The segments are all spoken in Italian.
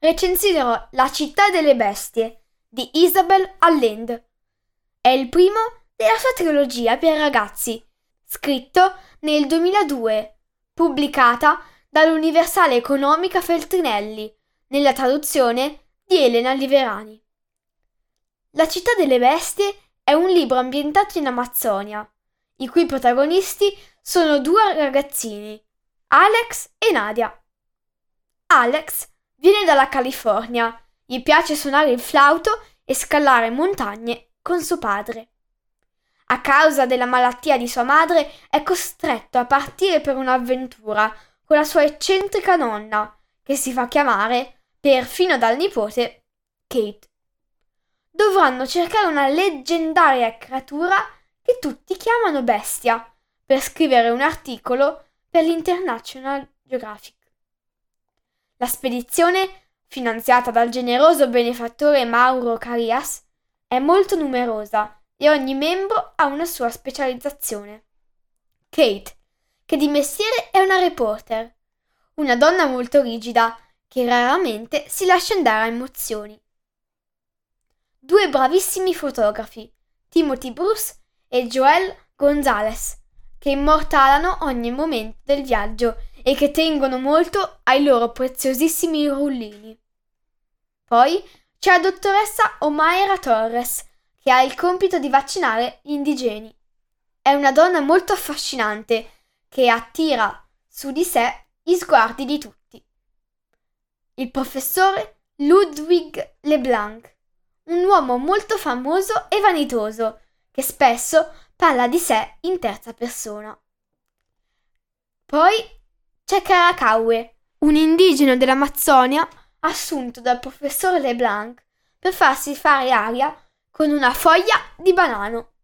recensirò La città delle bestie di Isabel Allende. È il primo della sua trilogia per ragazzi, scritto nel 2002, pubblicata dall'Universale Economica Feltrinelli, nella traduzione di Elena Liverani. La città delle bestie è un libro ambientato in Amazzonia, i cui protagonisti sono due ragazzini, Alex e Nadia. Alex viene dalla California, gli piace suonare il flauto e scalare montagne con suo padre. A causa della malattia di sua madre è costretto a partire per un'avventura con la sua eccentrica nonna, che si fa chiamare, perfino dal nipote, Kate. Dovranno cercare una leggendaria creatura che tutti chiamano bestia per scrivere un articolo per l'International Geographic. La spedizione, finanziata dal generoso benefattore Mauro Carias, è molto numerosa e ogni membro ha una sua specializzazione. Kate, che di mestiere è una reporter, una donna molto rigida che raramente si lascia andare a emozioni. Due bravissimi fotografi, Timothy Bruce e Joel Gonzalez, che immortalano ogni momento del viaggio e che tengono molto ai loro preziosissimi rullini. Poi c'è la dottoressa Omaira Torres, che ha il compito di vaccinare gli indigeni. È una donna molto affascinante che attira su di sé gli sguardi di tutti. Il professore Ludwig Leblanc, un uomo molto famoso e vanitoso, che spesso parla di sé in terza persona. Poi c'è Caracahue, un indigeno dell'Amazzonia assunto dal professore Leblanc per farsi fare aria con una foglia di banano.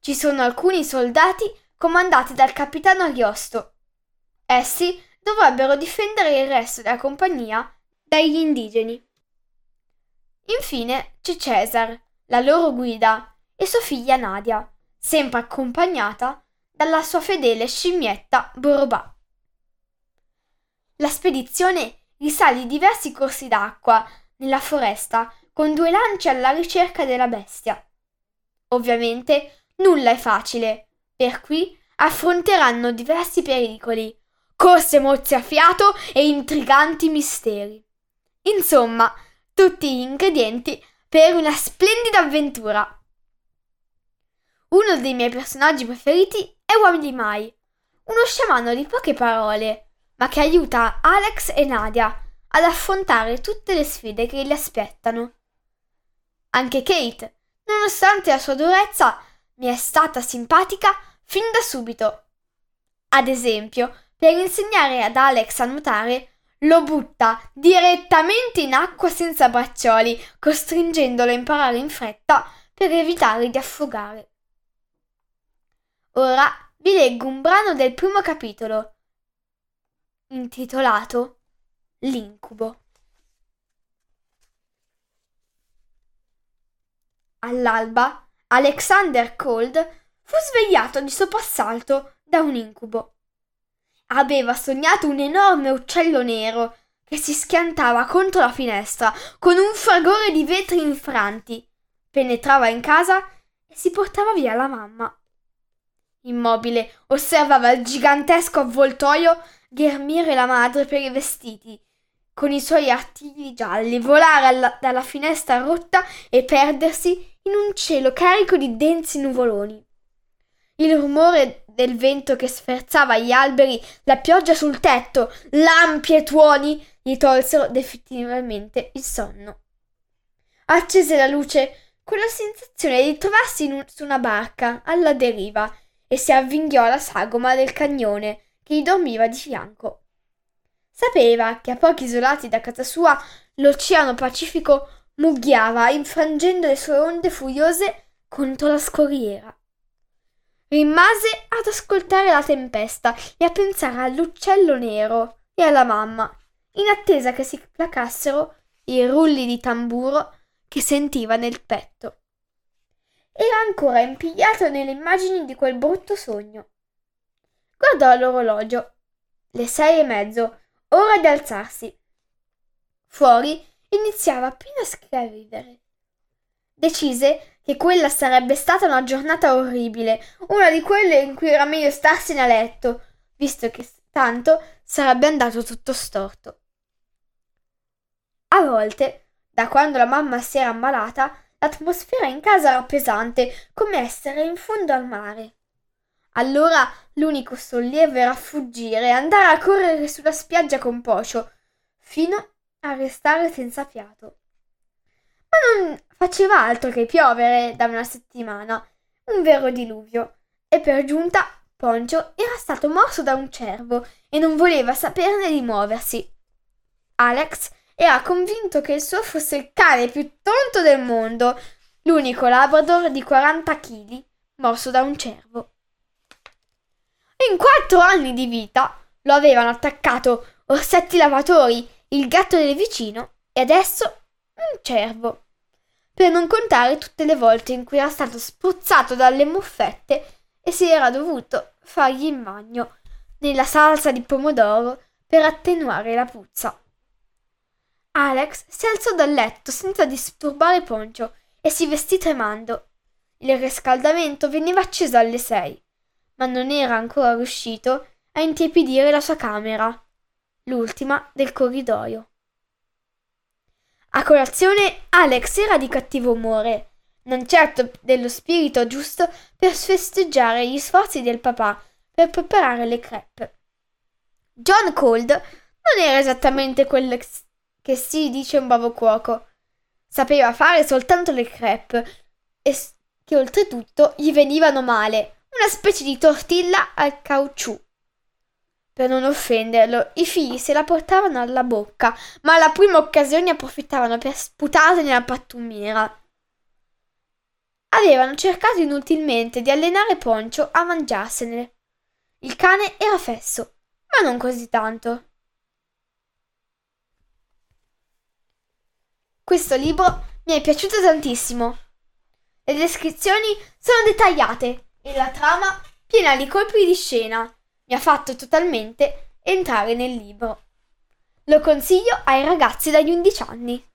Ci sono alcuni soldati comandati dal capitano Ariosto. Essi dovrebbero difendere il resto della compagnia dagli indigeni. Infine c'è Cesar, la loro guida, e sua figlia Nadia, sempre accompagnata dalla sua fedele scimmietta Borobà. La spedizione risale diversi corsi d'acqua nella foresta con due lance alla ricerca della bestia. Ovviamente nulla è facile, per cui affronteranno diversi pericoli, corse mozze a fiato e intriganti misteri. Insomma, tutti gli ingredienti per una splendida avventura. Uno dei miei personaggi preferiti è Wamdi Mai, uno sciamano di poche parole, ma che aiuta Alex e Nadia ad affrontare tutte le sfide che li aspettano. Anche Kate, nonostante la sua durezza, mi è stata simpatica fin da subito. Ad esempio, per insegnare ad Alex a nuotare, lo butta direttamente in acqua senza braccioli, costringendolo a imparare in fretta per evitare di affogare. Ora vi leggo un brano del primo capitolo, intitolato L'incubo. All'alba, Alexander Cold fu svegliato di soprassalto da un incubo. Aveva sognato un enorme uccello nero che si schiantava contro la finestra con un fragore di vetri infranti, penetrava in casa e si portava via la mamma. Immobile, osservava il gigantesco avvoltoio ghermire la madre per i vestiti con i suoi artigli gialli, volare alla, dalla finestra rotta e perdersi in un cielo carico di densi nuvoloni. Il rumore del vento che sferzava gli alberi, la pioggia sul tetto, lampi e tuoni gli tolsero definitivamente il sonno. Accese la luce con la sensazione di trovarsi un, su una barca alla deriva e si avvinghiò alla sagoma del cagnone che gli dormiva di fianco. Sapeva che a pochi isolati da casa sua l'Oceano Pacifico mugghiava, infrangendo le sue onde furiose contro la scorriera. Rimase ad ascoltare la tempesta e a pensare all'uccello nero e alla mamma, in attesa che si placassero i rulli di tamburo che sentiva nel petto. Era ancora impigliato nelle immagini di quel brutto sogno. Guardò l'orologio. Le sei e mezzo, ora di alzarsi. Fuori iniziava appena a scrivere. Decise che quella sarebbe stata una giornata orribile, una di quelle in cui era meglio starsene a letto, visto che tanto sarebbe andato tutto storto. A volte, da quando la mamma si era ammalata, l'atmosfera in casa era pesante, come essere in fondo al mare. Allora l'unico sollievo era fuggire e andare a correre sulla spiaggia con Poscio, fino a restare senza fiato. Ma non faceva altro che piovere da una settimana, un vero diluvio, e per giunta Poncio era stato morso da un cervo e non voleva saperne di muoversi. Alex era convinto che il suo fosse il cane più tonto del mondo, l'unico Labrador di 40 kg morso da un cervo. In quattro anni di vita lo avevano attaccato orsetti lavatori, il gatto del vicino e adesso un cervo. Per non contare tutte le volte in cui era stato spruzzato dalle muffette e si era dovuto fargli in bagno nella salsa di pomodoro per attenuare la puzza. Alex si alzò dal letto senza disturbare Poncio e si vestì tremando. Il riscaldamento veniva acceso alle sei ma non era ancora riuscito a intiepidire la sua camera, l'ultima del corridoio. A colazione Alex era di cattivo umore, non certo dello spirito giusto per festeggiare gli sforzi del papà per preparare le crepe. John Cold non era esattamente quello che si dice un bravo cuoco. Sapeva fare soltanto le crepe e che oltretutto gli venivano male, una specie di tortilla al caucciù. Per non offenderlo, i figli se la portavano alla bocca, ma alla prima occasione approfittavano per sputarle nella pattumiera. Avevano cercato inutilmente di allenare Poncio a mangiarsene. Il cane era fesso, ma non così tanto. Questo libro mi è piaciuto tantissimo. Le descrizioni sono dettagliate e la trama piena di colpi di scena mi ha fatto totalmente entrare nel libro. Lo consiglio ai ragazzi dagli 11 anni.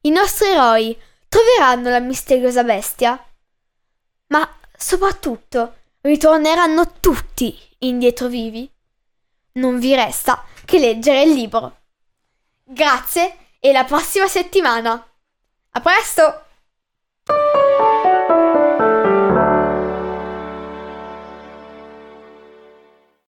I nostri eroi troveranno la misteriosa bestia, ma soprattutto ritorneranno tutti indietro vivi. Non vi resta che leggere il libro. Grazie e la prossima settimana. A presto!